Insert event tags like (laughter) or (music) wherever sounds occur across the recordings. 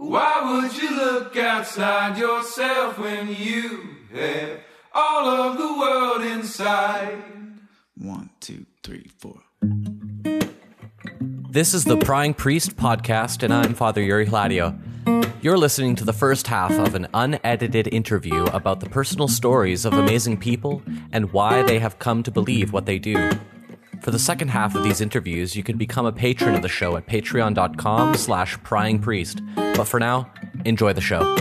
Why would you look outside yourself when you have all of the world inside? One, two, three, four. This is the Prying Priest podcast, and I'm Father Yuri Hladio. You're listening to the first half of an unedited interview about the personal stories of amazing people and why they have come to believe what they do. For the second half of these interviews, you can become a patron of the show at patreon.com slash pryingpriest. But for now, enjoy the show.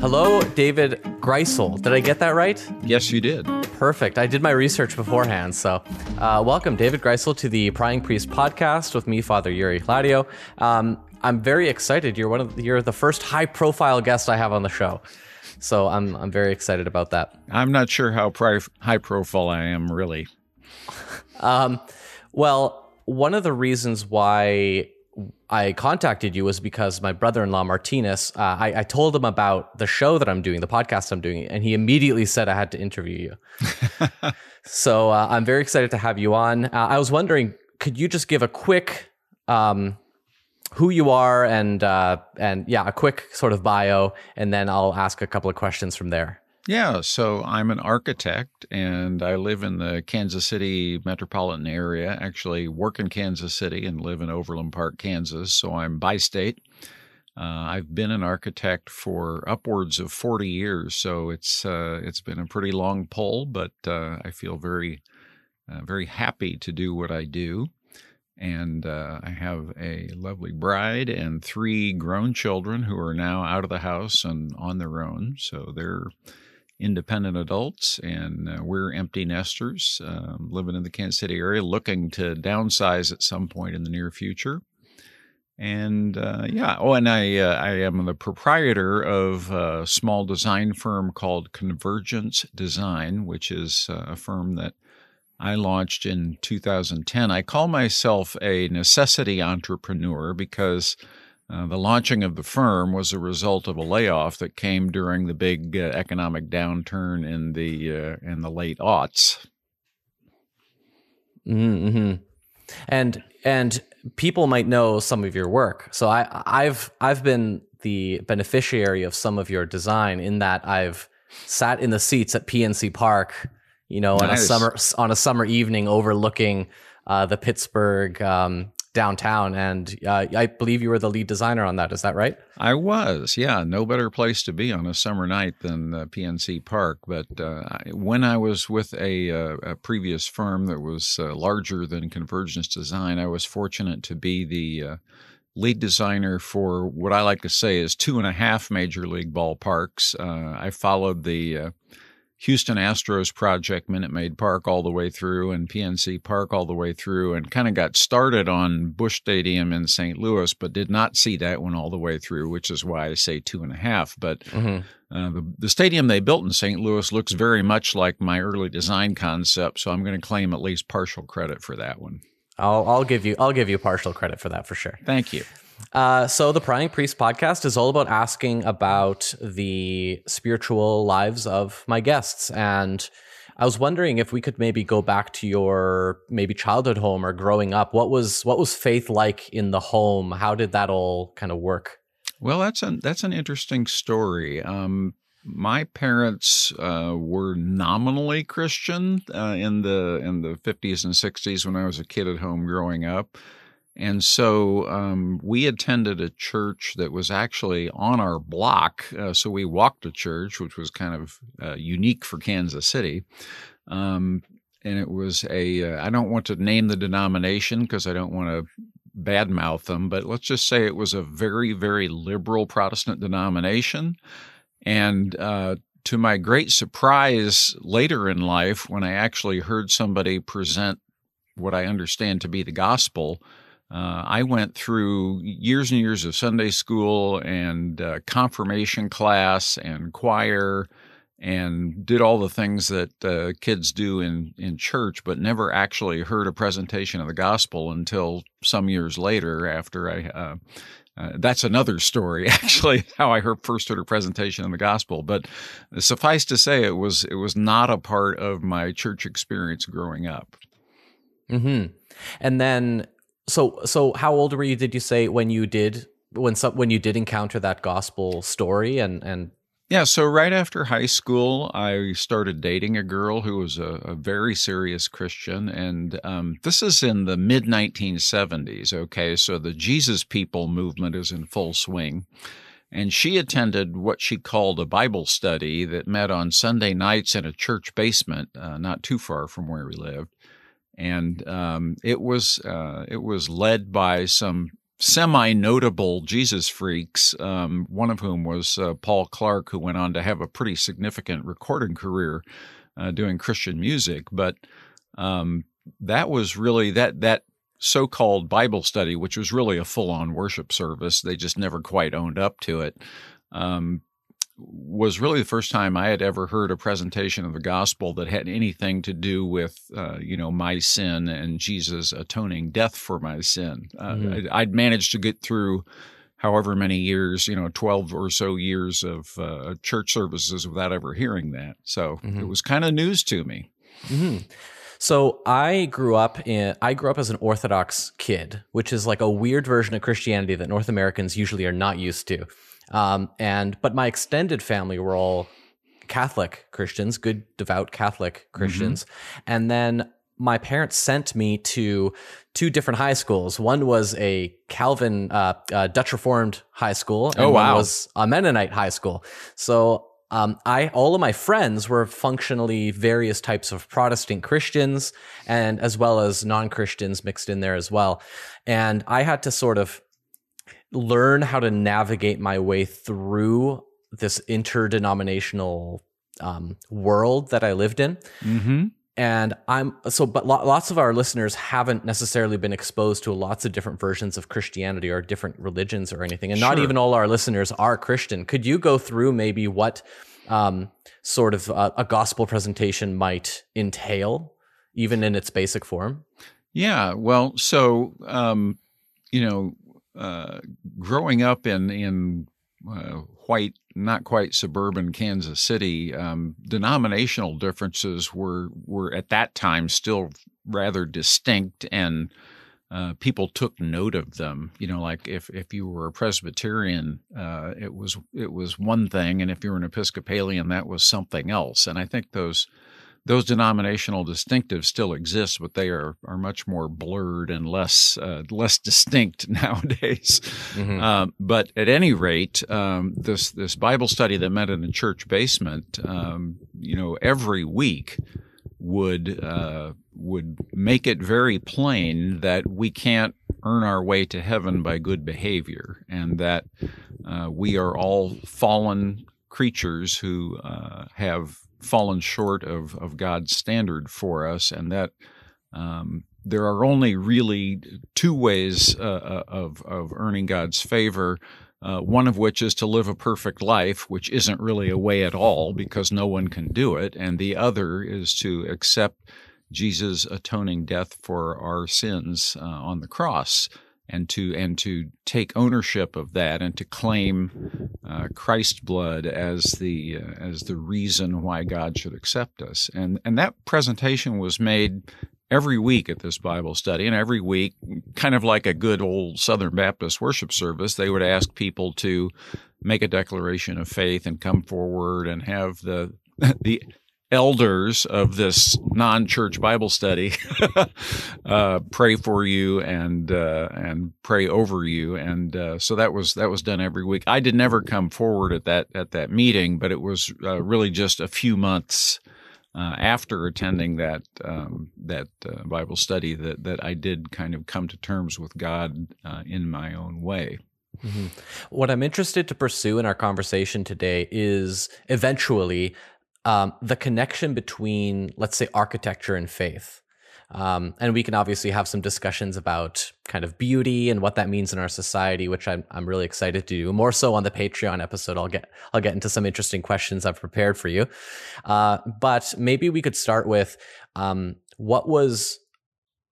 Hello, David Greusel. Did I get that right? Yes, you did. Perfect. I did my research beforehand. So, uh, welcome, David Greusel, to the Prying Priest podcast with me, Father Yuri Hladio. Um, I'm very excited. You're one of the, you're the first high profile guest I have on the show. So I'm I'm very excited about that. I'm not sure how pri- high profile I am really. Um, well, one of the reasons why I contacted you was because my brother-in-law Martinez. Uh, I, I told him about the show that I'm doing, the podcast I'm doing, and he immediately said I had to interview you. (laughs) so uh, I'm very excited to have you on. Uh, I was wondering, could you just give a quick um, who you are and uh, and yeah, a quick sort of bio, and then I'll ask a couple of questions from there. Yeah, so I'm an architect and I live in the Kansas City metropolitan area. Actually, work in Kansas City and live in Overland Park, Kansas. So I'm bi state. Uh, I've been an architect for upwards of 40 years, so it's uh, it's been a pretty long pull, but uh, I feel very uh, very happy to do what I do. And uh, I have a lovely bride and three grown children who are now out of the house and on their own. So they're independent adults, and uh, we're empty nesters um, living in the Kansas City area, looking to downsize at some point in the near future. And uh, yeah, oh, and I uh, I am the proprietor of a small design firm called Convergence Design, which is uh, a firm that I launched in 2010. I call myself a necessity entrepreneur because uh, the launching of the firm was a result of a layoff that came during the big uh, economic downturn in the uh, in the late aughts. Mm-hmm. And and people might know some of your work. So I I've I've been the beneficiary of some of your design in that I've sat in the seats at PNC Park, you know, nice. on a summer on a summer evening overlooking uh, the Pittsburgh um, downtown. And uh, I believe you were the lead designer on that. Is that right? I was. Yeah, no better place to be on a summer night than uh, PNC Park. But uh, when I was with a, uh, a previous firm that was uh, larger than Convergence Design, I was fortunate to be the uh, lead designer for what I like to say is two and a half major league ballparks. I followed the Houston Astros project, Minute Maid Park, all the way through, and PNC Park all the way through, and kind of got started on Busch Stadium in St. Louis, but did not see that one all the way through, which is why I say two and a half. But mm-hmm. uh, the, the stadium they built in St. Louis looks very much like my early design concept, so I'm going to claim at least partial credit for that one. I'll, I'll give you I'll give you partial credit for that for sure. Thank you. Uh, so the Prying Priest podcast is all about asking about the spiritual lives of my guests, and I was wondering if we could maybe go back to your maybe childhood home or growing up. What was what was faith like in the home? How did that all kind of work? Well, that's an that's an interesting story. Um, my parents uh, were nominally Christian uh, in the in the 50s and 60s when I was a kid at home growing up. And so um, we attended a church that was actually on our block. Uh, so we walked to church, which was kind of uh, unique for Kansas City. Um, and it was a, uh, I don't want to name the denomination because I don't want to badmouth them, but let's just say it was a very, very liberal Protestant denomination. And uh, to my great surprise later in life, when I actually heard somebody present what I understand to be the gospel, uh, I went through years and years of Sunday school and uh, confirmation class and choir and did all the things that uh, kids do in, in church, but never actually heard a presentation of the gospel until some years later after I. Uh, uh, that's another story, (laughs) actually, how I heard, first heard a presentation of the gospel. But suffice to say, it was it was not a part of my church experience growing up. Mm-hmm. And then, so so how old were you? Did you say when you did when some when you did encounter that gospel story and and yeah, so right after high school, I started dating a girl who was a, a very serious Christian. And um, this is in the mid 1970s. Okay, so the Jesus People movement is in full swing. And she attended what she called a Bible study that met on Sunday nights in a church basement, uh, not too far from where we lived. And um, it was uh, it was led by some semi notable Jesus freaks, um, one of whom was uh, Paul Clark, who went on to have a pretty significant recording career uh, doing Christian music. But um, that was really that that so called Bible study, which was really a full on worship service. They just never quite owned up to it. Um, was really the first time I had ever heard a presentation of the gospel that had anything to do with, uh, you know, my sin and Jesus atoning death for my sin. Uh, mm-hmm. I, would managed to get through however many years, you know, 12 or so years of uh, church services without ever hearing that. So mm-hmm. it was kind of news to me. Mm-hmm. So I grew up in I grew up as an Orthodox kid, which is like a weird version of Christianity that North Americans usually are not used to. Um, and but my extended family were all Catholic Christians, good devout Catholic mm-hmm. Christians, mm-hmm. and then my parents sent me to two different high schools. One was a Calvin uh, uh, Dutch Reformed high school, and oh wow, one was a Mennonite high school. So um, I all of my friends were functionally various types of Protestant Christians, and as well as non Christians mixed in there as well. And I had to sort of learn how to navigate my way through this interdenominational um, world that I lived in. Mm-hmm. And I'm so, but lots of our listeners haven't necessarily been exposed to lots of different versions of Christianity or different religions or anything. And sure. not even all our listeners are Christian. Could you go through maybe what um, sort of a, a gospel presentation might entail, even in its basic form? Yeah. Well, so, um, you know, uh, growing up in in uh, white, not quite suburban Kansas City, um, denominational differences were were at that time still rather distinct, and uh, people took note of them. You know, like if if you were a Presbyterian, uh, it was it was one thing, and if you were an Episcopalian, that was something else. And I think those those denominational distinctives still exist, but they are are much more blurred and less uh, less (laughs) distinct nowadays. Mm-hmm. Uh, but at any rate, um, this this Bible study that met in a church basement, um, you know, every week would uh, would make it very plain that we can't earn our way to heaven by good behavior, and that uh, we are all fallen creatures who uh, have fallen short of, of God's standard for us, and that um, there are only really two ways uh, uh, of, of earning God's favor. Uh, one of which is to live a perfect life, which isn't really a way at all because no one can do it. And the other is to accept Jesus' atoning death for our sins uh, on the cross and to and to take ownership of that and to claim uh, Christ's blood as the uh, as the reason why God should accept us. And and that presentation was made every week at this Bible study, and every week, kind of like a good old Southern Baptist worship service, they would ask people to make a declaration of faith and come forward and have the (laughs) the elders of this non-church Bible study (laughs) uh, pray for you and uh, and pray over you, and uh, so that was that was done every week. I did never come forward at that at that meeting, but it was uh, really just a few months. Uh, after attending that um, that uh, Bible study, that that I did kind of come to terms with God in my own way. Mm-hmm. What I'm interested to pursue in our conversation today is eventually um, the connection between, let's say, architecture and faith. Um, and we can obviously have some discussions about kind of beauty and what that means in our society, which I'm I'm really excited to do. More so on the Patreon episode, I'll get I'll get into some interesting questions I've prepared for you. Uh, but maybe we could start with um, what was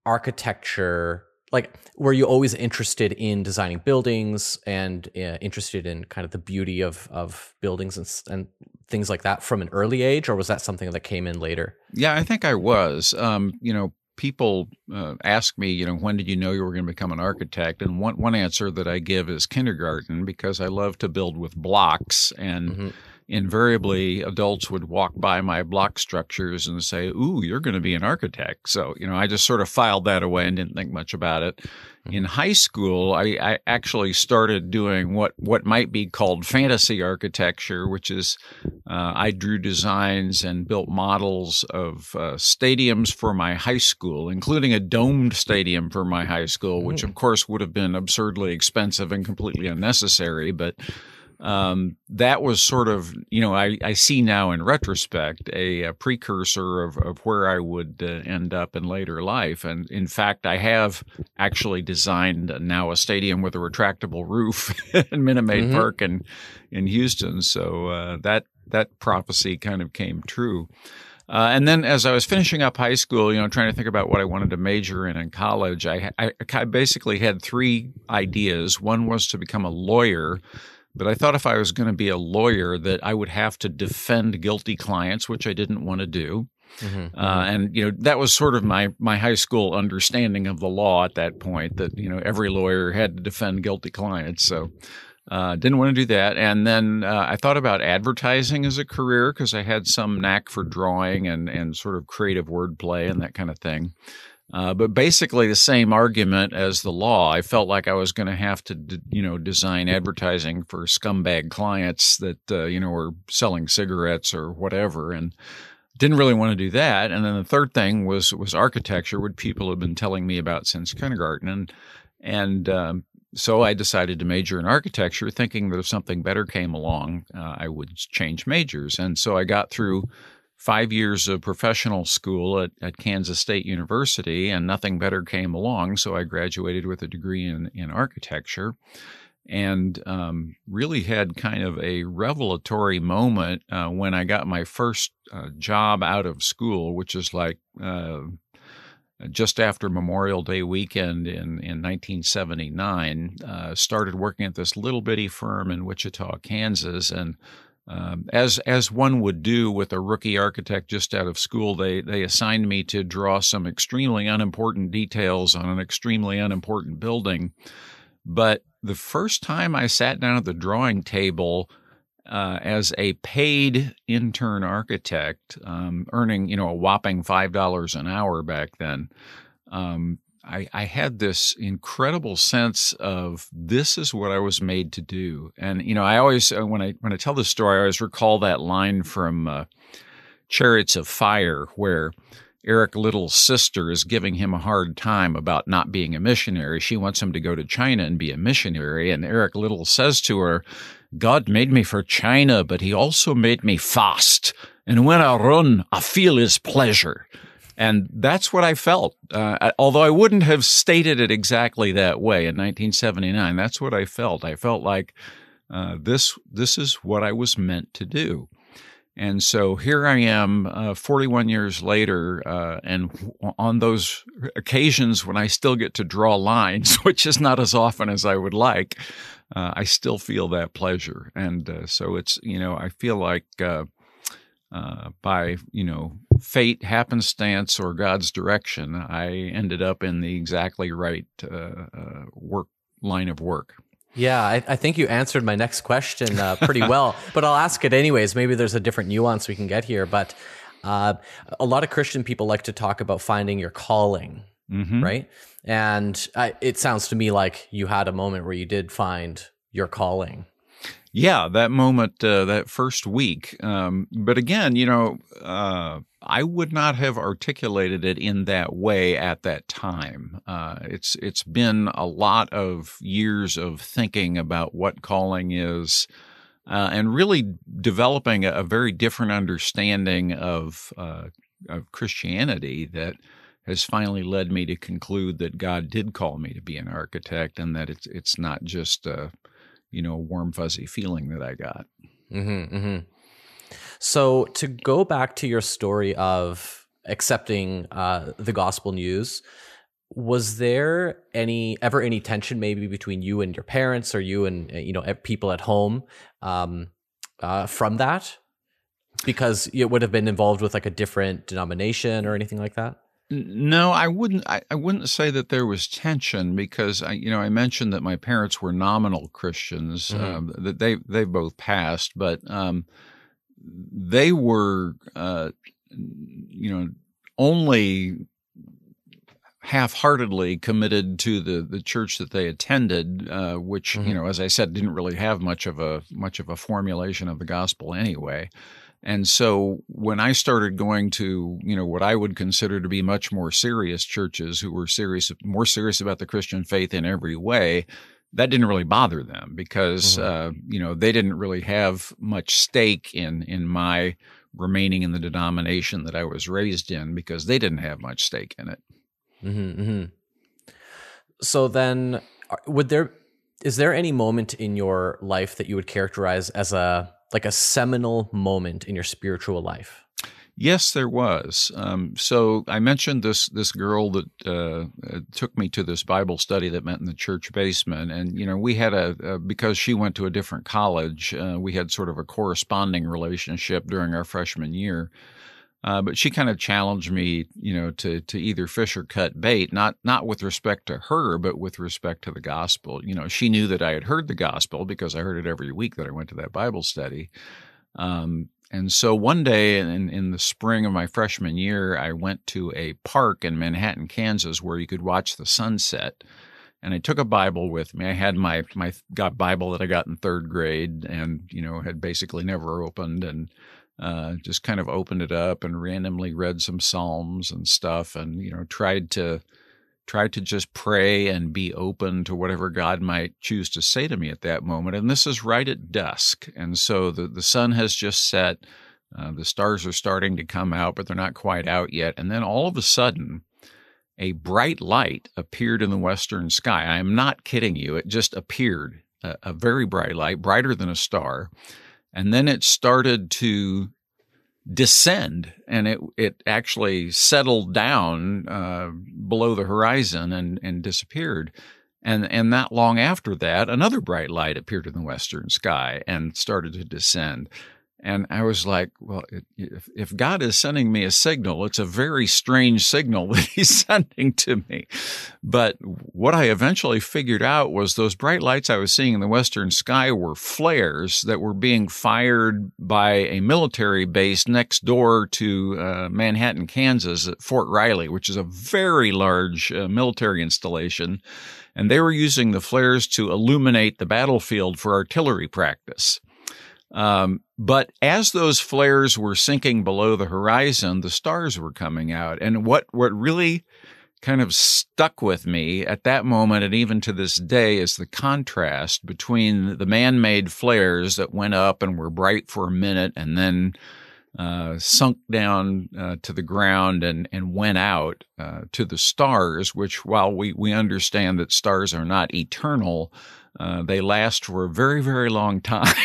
architecture like were you always interested in designing buildings and uh, interested in kind of the beauty of of buildings and, and things like that from an early age or was that something that came in later yeah i think i was um, you know people uh, ask me, you know, when did you know you were going to become an architect? And one one answer that I give is kindergarten because I love to build with blocks and. Mm-hmm. Invariably, adults would walk by my block structures and say, Ooh, you're going to be an architect. So, you know, I just sort of filed that away and didn't think much about it. In high school, I, I, actually started doing what, what might be called fantasy architecture, which is uh, I drew designs and built models of uh, stadiums for my high school, including a domed stadium for my high school, which of course would have been absurdly expensive and completely unnecessary. But um, that was sort of, you know, I, I see now in retrospect a, a precursor of, of where I would uh, end up in later life. And in fact, I have actually designed now a stadium with a retractable roof (laughs) in Minute Maid mm-hmm. Park in, in Houston. So uh, that, that prophecy kind of came true. Uh, and then as I was finishing up high school, you know, trying to think about what I wanted to major in in college, I, I, I basically had three ideas. One was to become a lawyer but I thought if I was going to be a lawyer, that I would have to defend guilty clients, which I didn't want to do. Mm-hmm, uh, mm-hmm. and you know that was sort of my my high school understanding of the law at that point. That you know every lawyer had to defend guilty clients. So uh, didn't want to do that. And then uh, I thought about advertising as a career because I had some knack for drawing and and sort of creative wordplay and that kind of thing. Uh, but basically the same argument as the law. I felt like I was going to have to, you know, design advertising for scumbag clients that, uh, you know, were selling cigarettes or whatever, and didn't really want to do that. And then the third thing was was architecture, which people have been telling me about since kindergarten, and and um, so I decided to major in architecture, thinking that if something better came along, uh, I would change majors. And so I got through five years of professional school at, at Kansas State University, and nothing better came along. So I graduated with a degree in, in architecture and um, really had kind of a revelatory moment uh, when I got my first uh, job out of school, which is like uh, just after Memorial Day weekend in, in 1979. Uh, started working at this little bitty firm in Wichita, Kansas, and um, as as one would do with a rookie architect just out of school, they they assigned me to draw some extremely unimportant details on an extremely unimportant building. But the first time I sat down at the drawing table uh, as a paid intern architect, um, earning you know a whopping five dollars an hour back then, um, I, I, had this incredible sense of this is what I was made to do. And you know, I always uh, when I when I tell this story, I always recall that line from uh, Chariots of Fire, where Eric Liddell's sister is giving him a hard time about not being a missionary. She wants him to go to China and be a missionary, and Eric Liddell says to her, "God made me for China, but He also made me fast." And when I run, I feel his pleasure. And that's what I felt. Uh, although I wouldn't have stated it exactly that way in 1979, that's what I felt. I felt like uh, this this is what I was meant to do. And so here I am, uh, 41 years later, uh, and on those occasions when I still get to draw lines, (laughs) which is not as often as I would like, uh, I still feel that pleasure. And uh, so it's, you know, I feel like by you know fate, happenstance, or God's direction, I ended up in the exactly right uh, uh, work line of work. Yeah, I, I, think you answered my next question uh, pretty (laughs) well, but I'll ask it anyways. Maybe there's a different nuance we can get here, but uh, a lot of Christian people like to talk about finding your calling, mm-hmm. right? And it sounds to me like you had a moment where you did find your calling. Yeah, that moment, uh, that first week. Um, but again, you know, uh, I would not have articulated it in that way at that time. Uh, it's it's been a lot of years of thinking about what calling is, uh, and really developing a, a very different understanding of uh, of Christianity that has finally led me to conclude that God did call me to be an architect, and that it's it's not just a you know warm fuzzy feeling that I got. Mm-hmm, mm-hmm. So to go back to your story of accepting uh, the gospel news, was there any ever any tension maybe between you and your parents or you and you know people at home um, uh, from that? Because it would have been involved with like a different denomination or anything like that. No, I wouldn't. I, I, wouldn't say that there was tension because I, you know, I mentioned that my parents were nominal Christians. Mm-hmm. Um, that they they both passed, but um, they were, uh, you know, only half-heartedly committed to the the church that they attended, uh, which mm-hmm. you know, as I said, didn't really have much of a much of a formulation of the gospel anyway. And so when I started going to, you know, what I would consider to be much more serious churches who were serious, more serious about the Christian faith in every way, that didn't really bother them because, mm-hmm. uh, you know, they didn't really have much stake in, in my remaining in the denomination that I was raised in because they didn't have much stake in it. Mm-hmm, mm-hmm. So then, would there, is there any moment in your life that you would characterize as a like a seminal moment in your spiritual life? Yes, there was. Um, so I mentioned this this girl that uh, uh, took me to this Bible study that met in the church basement, and you know we had a, a because she went to a different college, uh, we had sort of a corresponding relationship during our freshman year. Uh, but she kind of challenged me, you know, to to either fish or cut bait, not not with respect to her, but with respect to the gospel. You know, she knew that I had heard the gospel because I heard it every week that I went to that Bible study. Um, and so one day in, in the spring of my freshman year, I went to a park in Manhattan, Kansas, where you could watch the sunset. And I took a Bible with me. I had my my got Bible that I got in third grade, and you know had basically never opened. And uh, just kind of opened it up and randomly read some psalms and stuff, and you know tried to tried to just pray and be open to whatever God might choose to say to me at that moment. And this is right at dusk, and so the the sun has just set. Uh, the stars are starting to come out, but they're not quite out yet. And then all of a sudden, a bright light appeared in the western sky. I am not kidding you. It just appeared, a, a very bright light, brighter than a star and then it started to descend and it it actually settled down uh, below the horizon and and disappeared. And and not long after that another bright light appeared in the western sky and started to descend and I was like, well, if, if God is sending me a signal, it's a very strange signal (laughs) that he's sending to me. But what I eventually figured out was those bright lights I was seeing in the western sky were flares that were being fired by a military base next door to uh, Manhattan, Kansas at Fort Riley, which is a very large uh, military installation. And they were using the flares to illuminate the battlefield for artillery practice. Um, but as those flares were sinking below the horizon, the stars were coming out. And what, what really kind of stuck with me at that moment and even to this day is the contrast between the man made flares that went up and were bright for a minute and then uh, sunk down uh, to the ground and, and went out uh, to the stars, which, while we, we understand that stars are not eternal, uh, they last for a very, very long time.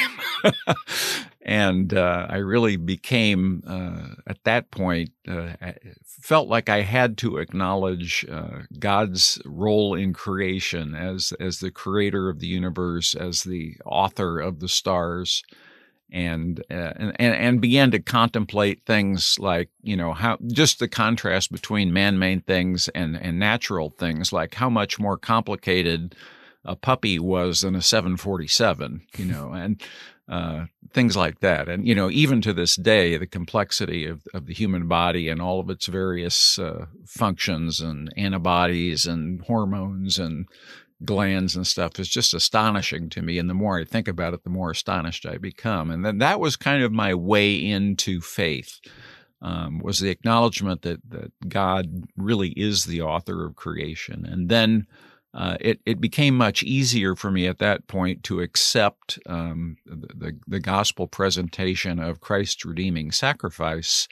(laughs) and uh, I really became, uh, at that point, uh, felt like I had to acknowledge uh, God's role in creation as, as the creator of the universe, as the author of the stars. And, and and began to contemplate things like you know how just the contrast between man-made things and and natural things like how much more complicated a puppy was than a 747, you know, and uh, things like that. And, you know, even to this day, the complexity of, of the human body and all of its various uh, functions and antibodies and hormones and glands and stuff is just astonishing to me. And the more I think about it, the more astonished I become. And then that was kind of my way into faith. Um, was the acknowledgement that that God really is the author of creation, and then uh, it, it became much easier for me at that point to accept um, the, the, gospel presentation of Christ's redeeming sacrifice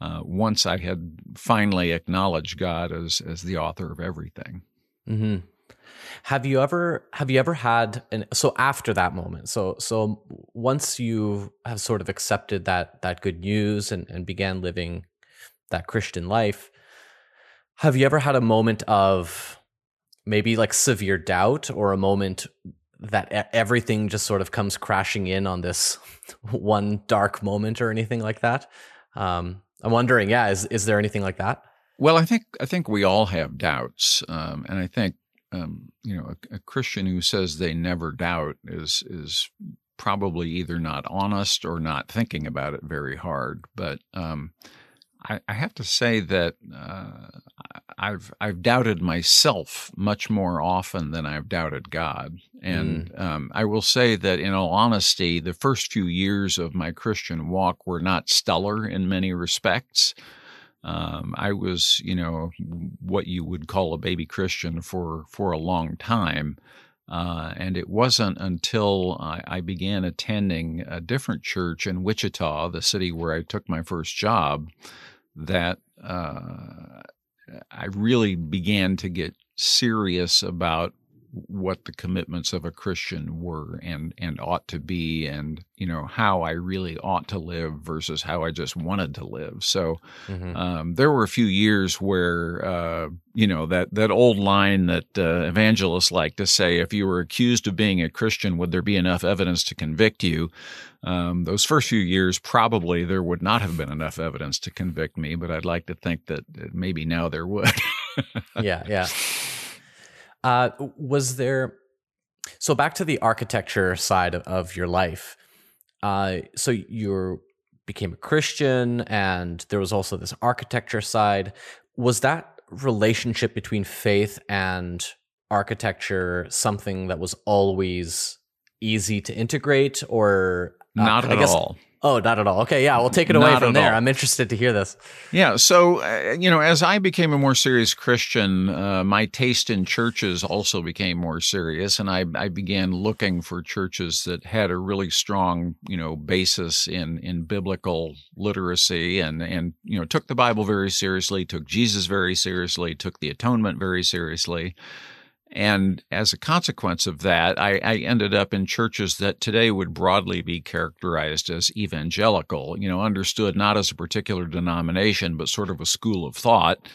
uh, once I had finally acknowledged God as as the author of everything. hmm Have you ever have you ever had an so after that moment? So so once you have sort of accepted that that good news and, and began living that Christian life, have you ever had a moment of maybe like severe doubt or a moment that everything just sort of comes crashing in on this (laughs) one dark moment or anything like that? Um, I'm wondering, yeah, is is there anything like that? Well, I think I think we all have doubts, um, and I think um, you know a, a, Christian who says they never doubt is is probably either not honest or not thinking about it very hard. But um, I, I, have to say that uh, I've I've doubted myself much more often than I've doubted God, and mm. um, I will say that in all honesty, the first few years of my Christian walk were not stellar in many respects. Um, I was, you know, what you would call a baby Christian for for a long time. Uh, and it wasn't until I, I, began attending a different church in Wichita, the city where I took my first job, that uh, I really began to get serious about what the commitments of a Christian were and and ought to be and you know how I really ought to live versus how I just wanted to live. So mm-hmm. um, there were a few years where uh, you know that that old line that uh, evangelists like to say, if you were accused of being a Christian, would there be enough evidence to convict you? Um, those first few years, probably there would not have been enough evidence to convict me, but I'd like to think that maybe now there would. yeah, yeah. (laughs) Uh, was there? So back to the architecture side of, your life. Uh, so you became a Christian, and there was also this architecture side. Was that relationship between faith and architecture something that was always easy to integrate, or uh, not at guess, all? Oh, not at all. Okay, yeah, we'll take it away not from there. All. I'm interested to hear this. Yeah, so uh, you know, as I became a more serious Christian, uh, my taste in churches also became more serious, and I, I began looking for churches that had a really strong, you know, basis in in biblical literacy, and and you know, took the Bible very seriously, took Jesus very seriously, took the atonement very seriously. And as a consequence of that, I, I, ended up in churches that today would broadly be characterized as evangelical, you know, understood not as a particular denomination, but sort of a school of thought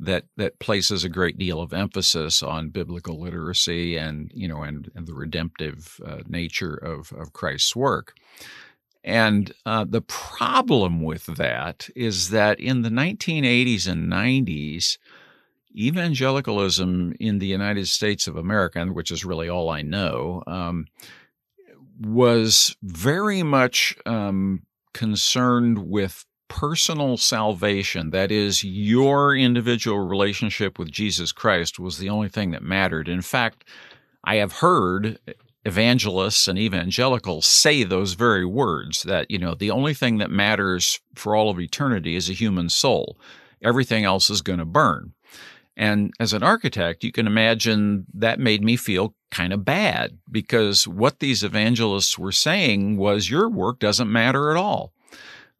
that that places a great deal of emphasis on biblical literacy and, you know, and, and the redemptive uh, nature of, of Christ's work. And uh, the problem with that is that in the 1980s and 90s, evangelicalism in the United States of America, which is really all I know, um, was very much um, concerned with personal salvation. That is, your individual relationship with Jesus Christ was the only thing that mattered. In fact, I have heard evangelists and evangelicals say those very words that, you know, the only thing that matters for all of eternity is a human soul. Everything else is going to burn. And as an architect, you can imagine that made me feel kind of bad because what these evangelists were saying was your work doesn't matter at all.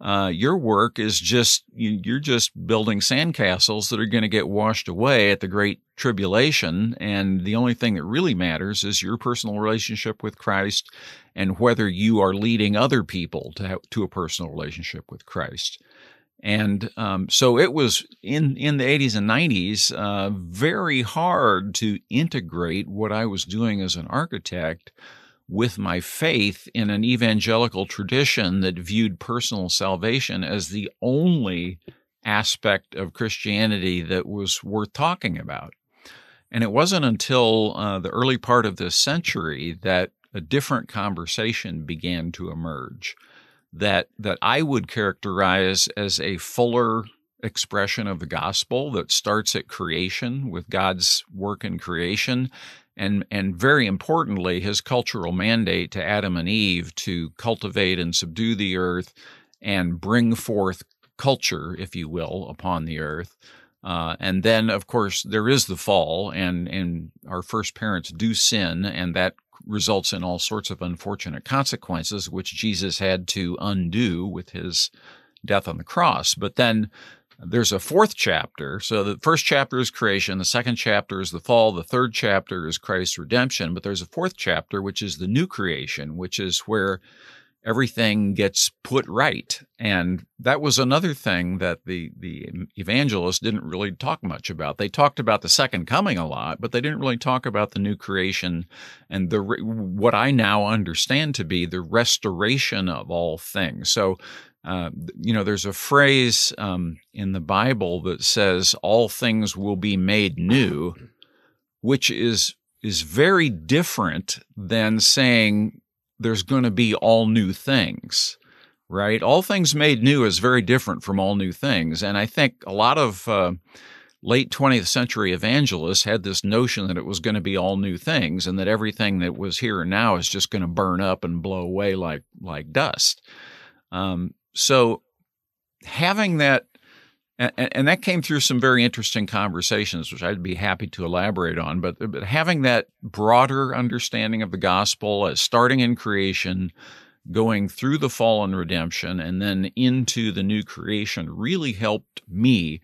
Uh, your work is just you, are just building sandcastles that are going to get washed away at the great tribulation and the only thing that really matters is your personal relationship with christ and whether you are leading other people to to a personal relationship with christ and um, so it was in, in the 80s and 90s uh, very hard to integrate what I was doing as an architect with my faith in an evangelical tradition that viewed personal salvation as the only aspect of Christianity that was worth talking about. And it wasn't until uh, the early part of this century that a different conversation began to emerge that that I would characterize as a fuller expression of the gospel that starts at creation with God's work in creation and and very importantly his cultural mandate to Adam and Eve to cultivate and subdue the earth and bring forth culture if you will upon the earth. Uh, and then of course there is the fall and and our first parents do sin and that results in all sorts of unfortunate consequences, which Jesus had to undo with his death on the cross. But then there's a fourth chapter. So the first chapter is creation, the second chapter is the fall, the third chapter is Christ's redemption. But there's a fourth chapter, which is the new creation, which is where everything gets put right. And that was another thing that the the evangelists didn't really talk much about. They talked about the second coming a lot, but they didn't really talk about the new creation and the what I now understand to be the restoration of all things. So uh, you know, there's a phrase um, in the Bible that says all things will be made new, which is is very different than saying there's going to be all new things, right? All things made new is very different from all new things, and I think a lot of uh, late 20th century evangelists had this notion that it was going to be all new things and that everything that was here and now is just going to burn up and blow away like like dust. Um, so having that and, and, that came through some very interesting conversations, which I'd be happy to elaborate on. But, but having that broader understanding of the gospel as starting in creation, going through the fall and redemption, and then into the new creation really helped me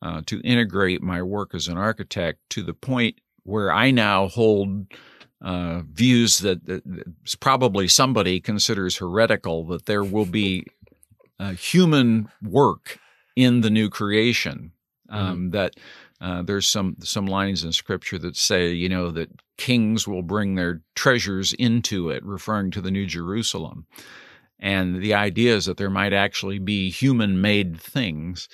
uh, to integrate my work as an architect to the point where I now hold uh, views that, that probably somebody considers heretical that there will be uh, human work in the new creation. Um, mm-hmm. That uh, there's some some lines in scripture that say, you know, that kings will bring their treasures into it, referring to the New Jerusalem. And the idea is that there might actually be human made things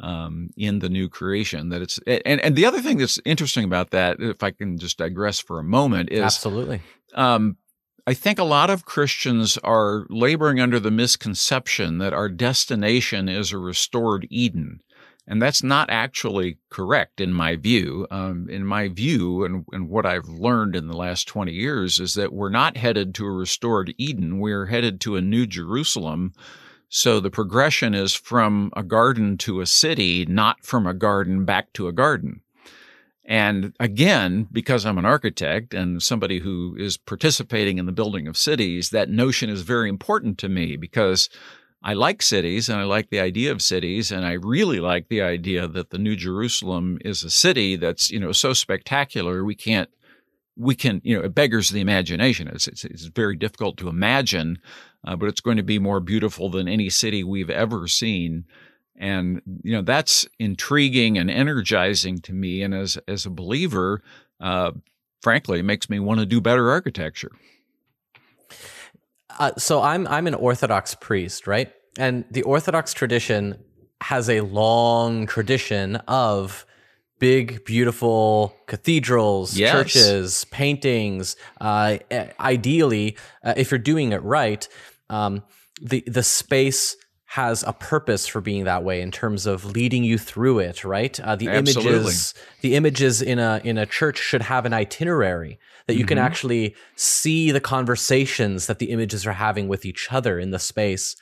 um, in the new creation. That it's and and the other thing that's interesting about that, if I can just digress for a moment, is absolutely. Um, I think a lot of Christians are laboring under the misconception that our destination is a restored Eden. And that's not actually correct in my view. Um, in my view, and, and what I've learned in the last 20 years, is that we're not headed to a restored Eden. We're headed to a new Jerusalem. So the progression is from a garden to a city, not from a garden back to a garden. And again, because I'm an architect and somebody who is participating in the building of cities, that notion is very important to me because I like cities and I like the idea of cities. And I really like the idea that the New Jerusalem is a city that's, you know, so spectacular. We can't, we can, you know, it beggars the imagination. It's, it's, it's very difficult to imagine, uh, but it's going to be more beautiful than any city we've ever seen and you know that's intriguing and energizing to me. And as as a believer uh, frankly it makes me want to do better architecture. Uh, so i'm i'm an orthodox priest right? And the orthodox tradition has a long tradition of big beautiful cathedrals yes. churches paintings uh, ideally uh, if you're doing it right um, the the space has a purpose for being that way in terms of leading you through it, right? Uh, the Absolutely. images, the images in a in a church should have an itinerary that you mm-hmm. can actually see the conversations that the images are having with each other in the space.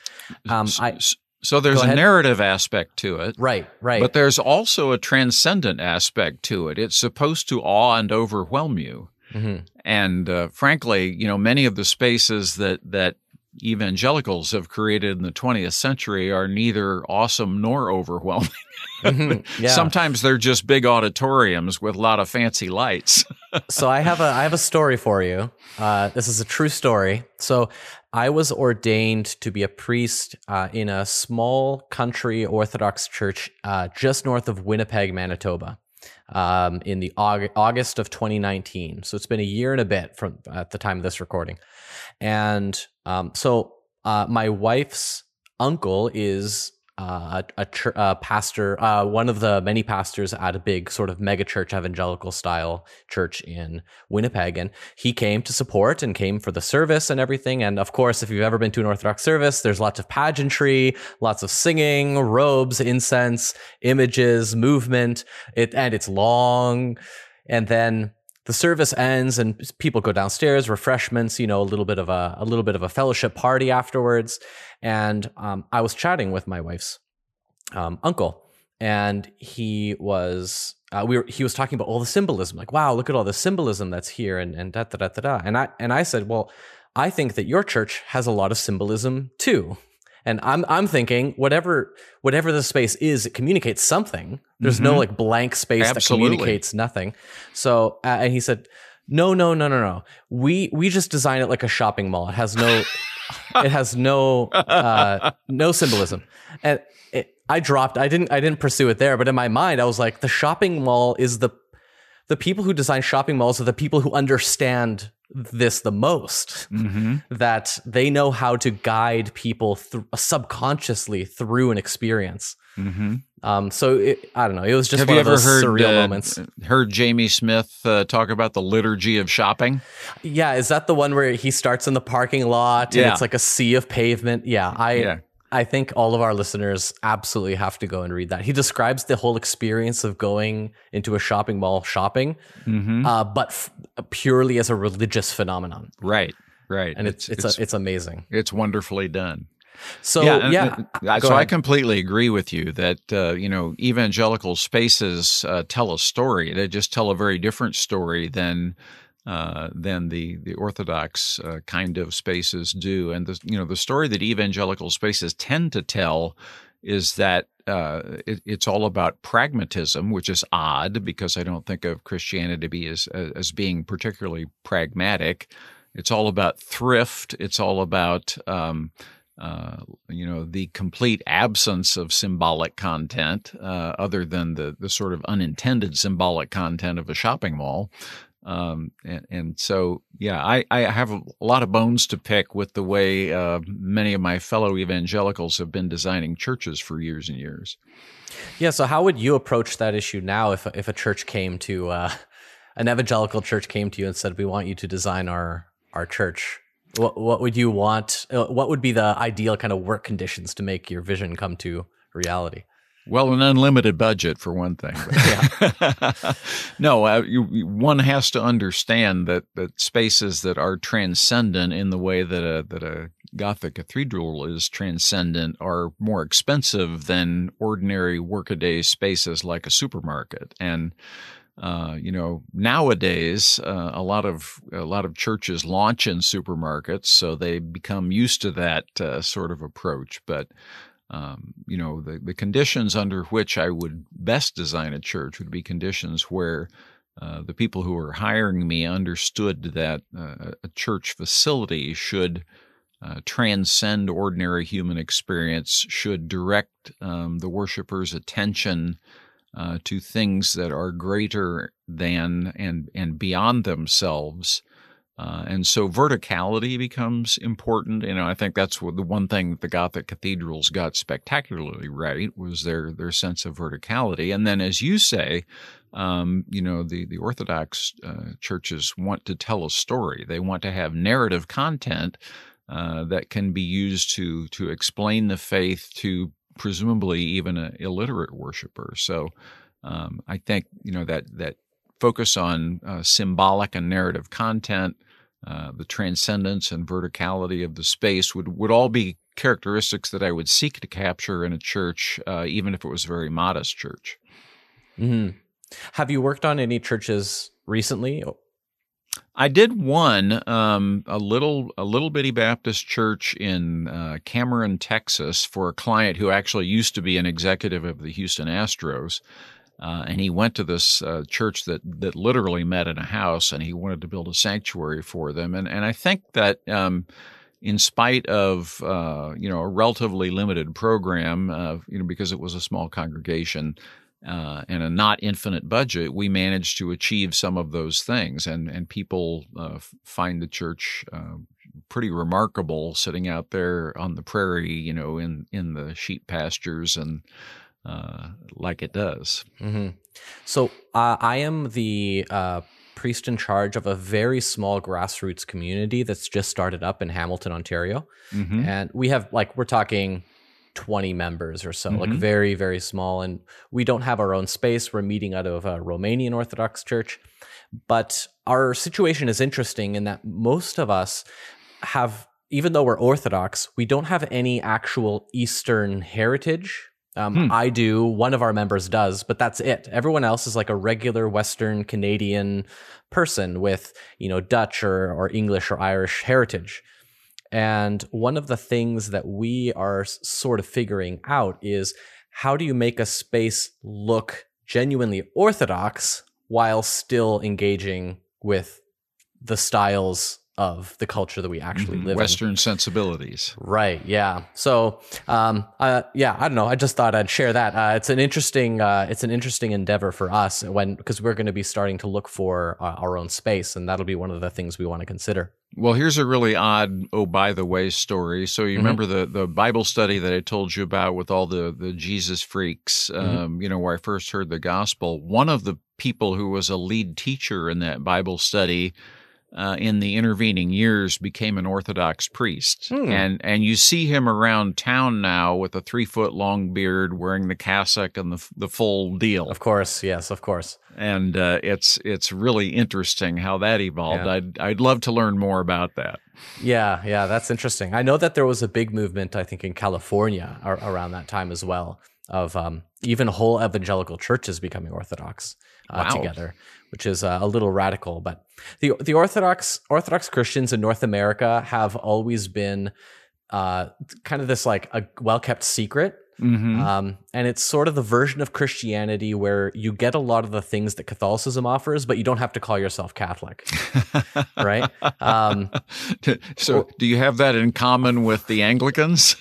Um, I, so there's a narrative aspect to it, right? Right. But there's also a transcendent aspect to it. It's supposed to awe and overwhelm you. Mm-hmm. And uh, frankly, you know, many of the spaces that that evangelicals have created in the 20th century are neither awesome nor overwhelming. (laughs) Mm-hmm. Yeah. Sometimes they're just big auditoriums with a lot of fancy lights. (laughs) so I have a I have a story for you. Uh, this is a true story. So I was ordained to be a priest uh, in a small country Orthodox church uh, just north of Winnipeg, Manitoba. Um, in the Aug- August of 2019, so it's been a year and a bit from at the time of this recording, and um, so uh, my wife's uncle is uh, a, a, pastor, uh, one of the many pastors at a big sort of mega church, evangelical style church in Winnipeg. And he came to support and came for the service and everything. And of course, if you've ever been to an Orthodox service, there's lots of pageantry, lots of singing, robes, incense, images, movement. It, and it's long. And then the service ends and people go downstairs, refreshments, you know, a little bit of a, a little bit of a fellowship party afterwards. And um, I was chatting with my wife's um, uncle, and he was uh, we were he was talking about all the symbolism, like wow, look at all the symbolism that's here, and and da da da da da. And I and I said, well, I think that your church has a lot of symbolism too. And I'm I'm thinking whatever whatever the space is, it communicates something. There's no like blank space Mm-hmm. Absolutely. that communicates nothing. So uh, and he said, no, no, no, no, no. We we just design it like a shopping mall. It has no (laughs) it has no uh, no symbolism. And it, I dropped. I didn't. I didn't pursue it there. But in my mind, I was like, the shopping mall is the the people who design shopping malls are the people who understand this the most. Mm-hmm. That they know how to guide people th- subconsciously through an experience. Mm-hmm. Um, so it, I don't know. It was just Have one you of ever those heard surreal uh, moments. heard Jamie Smith uh, talk about the liturgy of shopping? Yeah, is that the one where he starts in the parking lot and Yeah. it's like a sea of pavement? Yeah, I Yeah. I think all of our listeners absolutely have to go and read that. He describes the whole experience of going into a shopping mall shopping, Mm-hmm. uh, but f- purely as a religious phenomenon, Right, right. and it's it's it's, it's amazing. it's wonderfully done. So yeah, yeah, and- and- go so I completely agree with you that uh, you know evangelical spaces uh, tell a story. They just tell a very different story than uh, than the the orthodox uh, kind of spaces do. And the you know the story that evangelical spaces tend to tell is that uh, it, it's all about pragmatism, which is odd because I don't think of Christianity as as being particularly pragmatic. It's all about thrift. It's all about um, uh, you know the complete absence of symbolic content, uh, other than the the sort of unintended symbolic content of a shopping mall. Um, and, and so, yeah, I, I have a lot of bones to pick with the way uh, many of my fellow evangelicals have been designing churches for years and years. yeah. So how would you approach that issue now if if a church came to uh, an evangelical church came to you and said, "We want you to design our our church"? What what would you want? uh, What would be the ideal kind of work conditions to make your vision come to reality? Well, an unlimited budget for one thing. (laughs) (laughs) No, uh, you, one has to understand that that spaces that are transcendent in the way that a that a Gothic cathedral is transcendent are more expensive than ordinary workaday spaces like a supermarket. And uh, you know, nowadays uh, a lot of a lot of churches launch in supermarkets, so they become used to that uh, sort of approach. But um, you know, the, the conditions under which I would best design a church would be conditions where uh, the people who are hiring me understood that uh, a church facility should uh, transcend ordinary human experience, should direct um, the worshippers' attention uh, to things that are greater than and and beyond themselves. Uh, and so verticality becomes important. You know, I think that's the one thing that the Gothic cathedrals got spectacularly right was their their sense of verticality. And then, as you say, um, you know, the the Orthodox uh, churches want to tell a story. They want to have narrative content uh, that can be used to to explain the faith to presumably even an illiterate worshiper. So, um, I think you know that that focus on uh, symbolic and narrative content, uh, the transcendence and verticality of the space would, would all be characteristics that I would seek to capture in a church, uh, even if it was a very modest church. hmm Have you worked on any churches recently? I did one, um, a little a little bitty Baptist church in uh, Cameron, Texas, for a client who actually used to be an executive of the Houston Astros. Uh, and he went to this uh, church that that literally met in a house, and he wanted to build a sanctuary for them. And and I think that um, in spite of uh, you know a relatively limited program, uh, you know because it was a small congregation uh, and a not infinite budget, we managed to achieve some of those things, and and people uh, find the church. Uh, pretty remarkable sitting out there on the prairie you know in in the sheep pastures and uh, like it does hmm So uh, I am the uh, priest in charge of a very small grassroots community that's just started up in Hamilton, Ontario, Mhm. and we have like we're talking. 20 members or so, like Mhm. very, very small. And we don't have our own space. We're meeting out of a Romanian Orthodox church. But our situation is interesting in that most of us have, even though we're Orthodox, we don't have any actual Eastern heritage. Um, Hmm. I do. One of our members does, but that's it. Everyone else is like a regular Western Canadian person with, you know, Dutch or, or English or Irish heritage. And one of the things that we are sort of figuring out is how do you make a space look genuinely orthodox while still engaging with the styles of the culture that we actually live in. Western sensibilities. Right. Yeah. So, um, uh, yeah, I don't know. I just thought I'd share that. Uh, it's an interesting, uh, it's an interesting endeavor for us when because we're going to be starting to look for uh, our own space, and that'll be one of the things we want to consider. Well, here's a really odd oh by the way story. So you remember the the Bible study that I told you about with all the the Jesus freaks, um, you know, where I first heard the gospel. One of the people who was a lead teacher in that Bible study uh, in the intervening years became an Orthodox priest, Hmm. and and you see him around town now with a three foot long beard, wearing the cassock and the the full deal. Of course, yes, of course. and uh, it's it's really interesting how that evolved. Yeah. I'd I'd love to learn more about that. Yeah, yeah, that's interesting. I know that there was a big movement, I think, in California ar- around that time as well, of um, even whole evangelical churches becoming Orthodox uh, Wow. together, which is uh, a little radical. But the the Orthodox Orthodox Christians in North America have always been uh, kind of this like a well kept secret. Mm-hmm. Um, and it's sort of the version of Christianity where you get a lot of the things that Catholicism offers, but you don't have to call yourself Catholic, (laughs) right? Um, (laughs) so, do you have that in common with the Anglicans?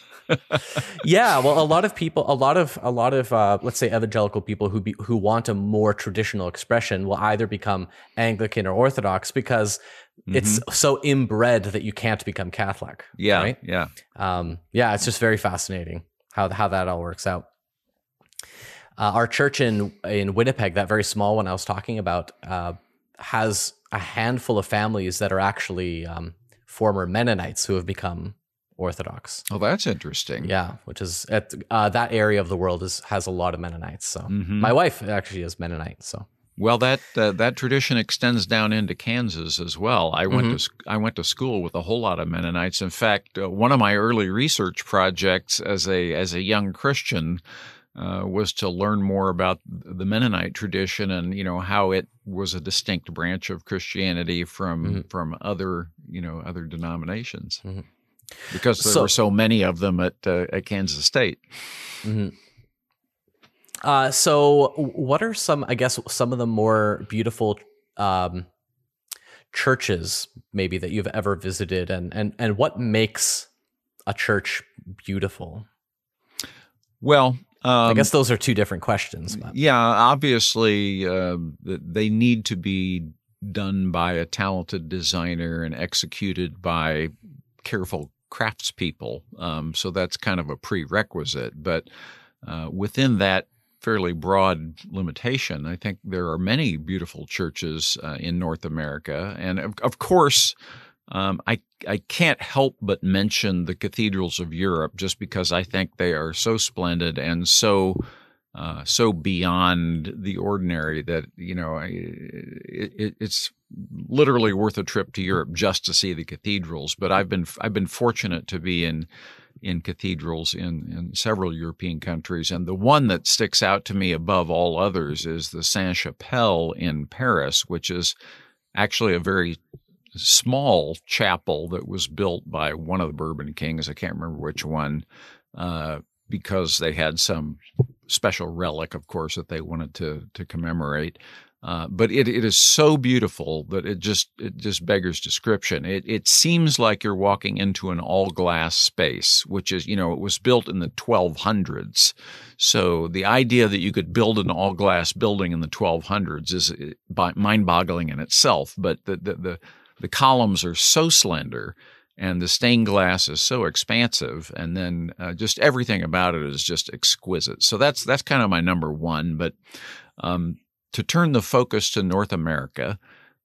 Yeah well a lot of people a lot of a lot of uh, let's say evangelical people who be, who want a more traditional expression will either become anglican or orthodox because it's so inbred that you can't become catholic Yeah, right? yeah. um, yeah it's just very fascinating how how that all works out. Uh, our church in in winnipeg that very small one i was talking about uh, has a handful of families that are actually um, former mennonites who have become orthodox Oh, that's interesting. yeah, which is at uh, that area of the world is has a lot of Mennonites. So Mhm. my wife actually is Mennonite. So Well, that uh, that tradition extends down into Kansas as well. I went to sc- I went to school with a whole lot of Mennonites. In fact, uh, one of my early research projects as a as a young Christian uh, was to learn more about the Mennonite tradition and you know how it was a distinct branch of Christianity from Mhm. from other you know other denominations. Mhm. Because there So- were so many of them at uh, at Kansas State. mhm. uh, so what are some? I guess some of the more beautiful um, churches maybe that you've ever visited, and and and what makes a church beautiful? Well, um, I guess those are two different questions. But. Yeah, obviously, uh, they need to be done by a talented designer and executed by careful craftspeople. Um, so that's kind of a prerequisite. But uh, within that fairly broad limitation, I think there are many beautiful churches uh, in North America. And of, of course, um, I I can't help but mention the cathedrals of Europe just because I think they are so splendid and so uh, so beyond the ordinary that you know it, it, it's literally worth a trip to Europe just to see the cathedrals. But I've been I've been fortunate to be in in cathedrals in, in several European countries, and the one that sticks out to me above all others is the Saint Chapelle in Paris, which is actually a very small chapel that was built by one of the Bourbon kings. I can't remember which one, uh, because they had some special relic, of course, that they wanted to to commemorate. Uh, but it, it is so beautiful that it just it just beggars description. It it seems like you're walking into an all glass space, which is you know it was built in the 1200s. So the idea that you could build an all glass building in the 1200s is mind boggling in itself. But the the, the the columns are so slender and the stained glass is so expansive and then uh, just everything about it is just exquisite so that's that's kind of my number one but um, to turn the focus to north america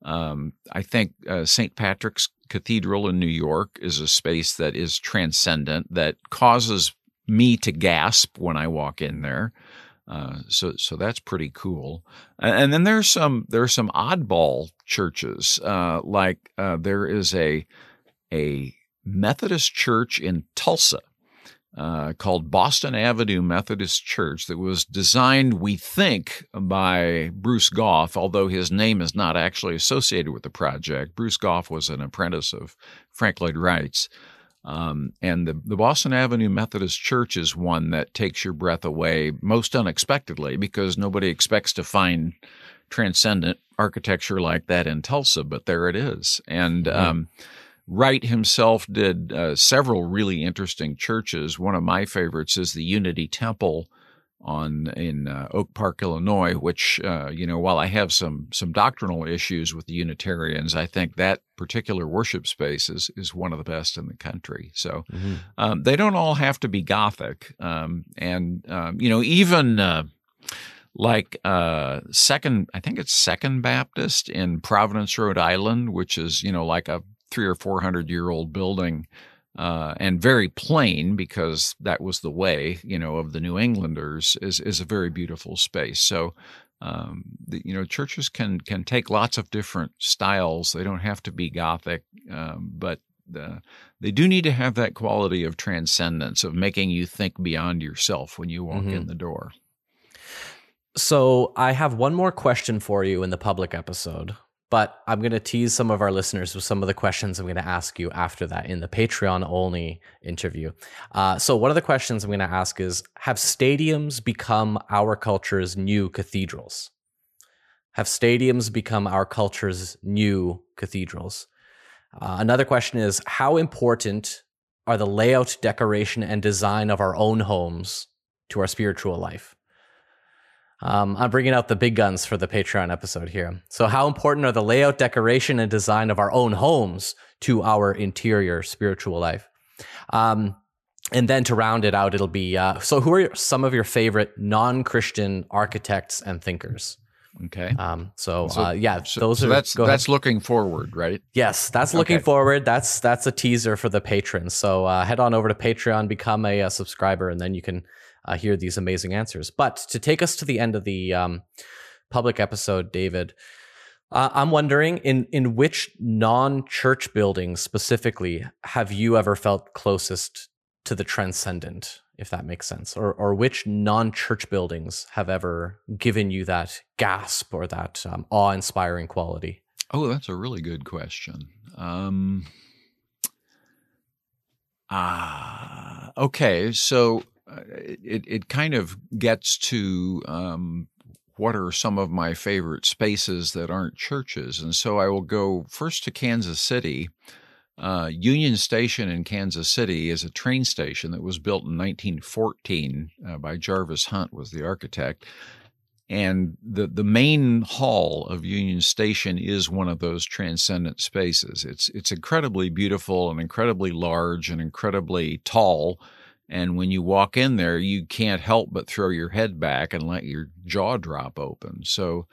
um, i think uh, st patrick's cathedral in new york is a space that is transcendent that causes me to gasp when i walk in there uh, so so that's pretty cool. And, then there's some there's some oddball churches. Uh, like uh, there is a a Methodist church in Tulsa uh, called Boston Avenue Methodist Church that was designed, we think, by Bruce Goff, although his name is not actually associated with the project. Bruce Goff was an apprentice of Frank Lloyd Wright's. Um, and the, the Boston Avenue Methodist Church is one that takes your breath away most unexpectedly because nobody expects to find transcendent architecture like that in Tulsa, but there it is. And um, Wright himself did uh, several really interesting churches. One of my favorites is the Unity Temple on in uh, Oak Park, Illinois. Which uh, you know, while I have some some doctrinal issues with the Unitarians, I think that particular worship space is is one of the best in the country. So Mm-hmm. um, they don't all have to be Gothic, um, and um, you know, even. Uh, like uh second i think it's second baptist in providence rhode island which is you know like a three or four hundred year old building uh, and very plain because that was the way you know of the new englanders is is a very beautiful space. So um, the, you know churches can can take lots of different styles. They don't have to be gothic um, but uh, they do need to have that quality of transcendence of making you think beyond yourself when you walk in the door. So I have one more question for you in the public episode, but I'm going to tease some of our listeners with some of the questions I'm going to ask you after that in the Patreon only interview. Uh, so one of the questions I'm going to ask is: Have stadiums become our culture's new cathedrals? Have stadiums become our culture's new cathedrals? Uh, another question is: How important are the layout, decoration, and design of our own homes to our spiritual life? Um, I'm bringing out the big guns for the Patreon episode here. So, how important are the layout, decoration, and design of our own homes to our interior spiritual life? Um, and then to round it out, it'll be uh, so. Who are some of your favorite non-Christian architects and thinkers? okay Um, so, So- uh, yeah, so, those so are that's that's looking forward right Yes, that's looking Okay. forward. That's that's a teaser for the patrons. So uh, head on over to Patreon, become a, uh subscriber, and then you can uh, hear these amazing answers. But to take us to the end of the um, public episode, David, uh, I'm wondering in in which non-church buildings specifically have you ever felt closest to the transcendent, if that makes sense, or or which non-church buildings have ever given you that gasp or that um, awe-inspiring quality? Oh, that's a really good question. Um, ah, okay. So uh, it it kind of gets to um, what are some of my favorite spaces that aren't churches, and so I will go first to Kansas City. Uh, Union Station in Kansas City is a train station that was built in 1914 uh, by Jarvis Hunt was the architect and the the main hall of Union Station is one of those transcendent spaces. It's it's incredibly beautiful and incredibly large and incredibly tall. And when you walk in there, you can't help but throw your head back and let your jaw drop open. So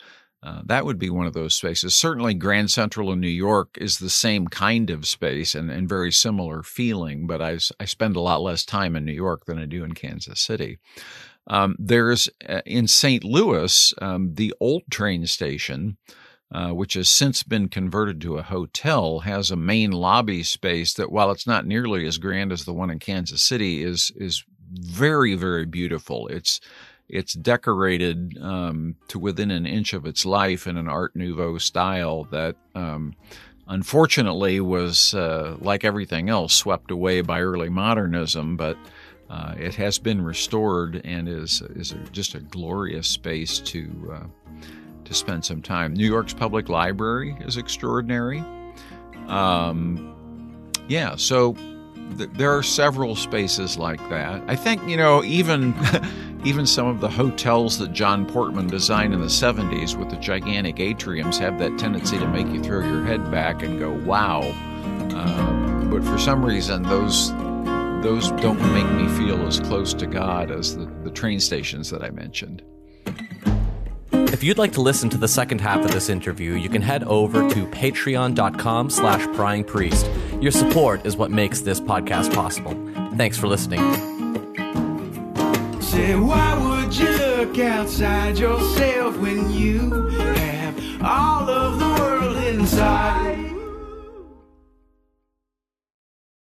uh, that would be one of those spaces. Certainly, Grand Central in New York is the same kind of space and, and very similar feeling, but I spend a lot less time in New York than I do in Kansas City. Um, there's uh, in St. Louis um, the old train station, uh, which has since been converted to a hotel, has a main lobby space that, while it's not nearly as grand as the one in Kansas City, is is very very beautiful. It's it's decorated um, to within an inch of its life in an Art Nouveau style that. Um, Unfortunately, was uh, like everything else swept away by early modernism, but uh, it has been restored and is is a, just a glorious space to uh, to spend some time. New York's Public Library is extraordinary. Um, yeah, so th- there are several spaces like that. I think you know even (laughs) even some of the hotels that John Portman designed in the '70s with the gigantic atriums have that tendency to make you throw your head back and go, "Wow." Uh, but for some reason, those those don't make me feel as close to God as the, the train stations that I mentioned. If you'd like to listen to the second half of this interview, you can head over to patreon.com slash prying priest. Your support is what makes this podcast possible. Thanks for listening. Say, why would you look outside yourself when you have all of the world inside?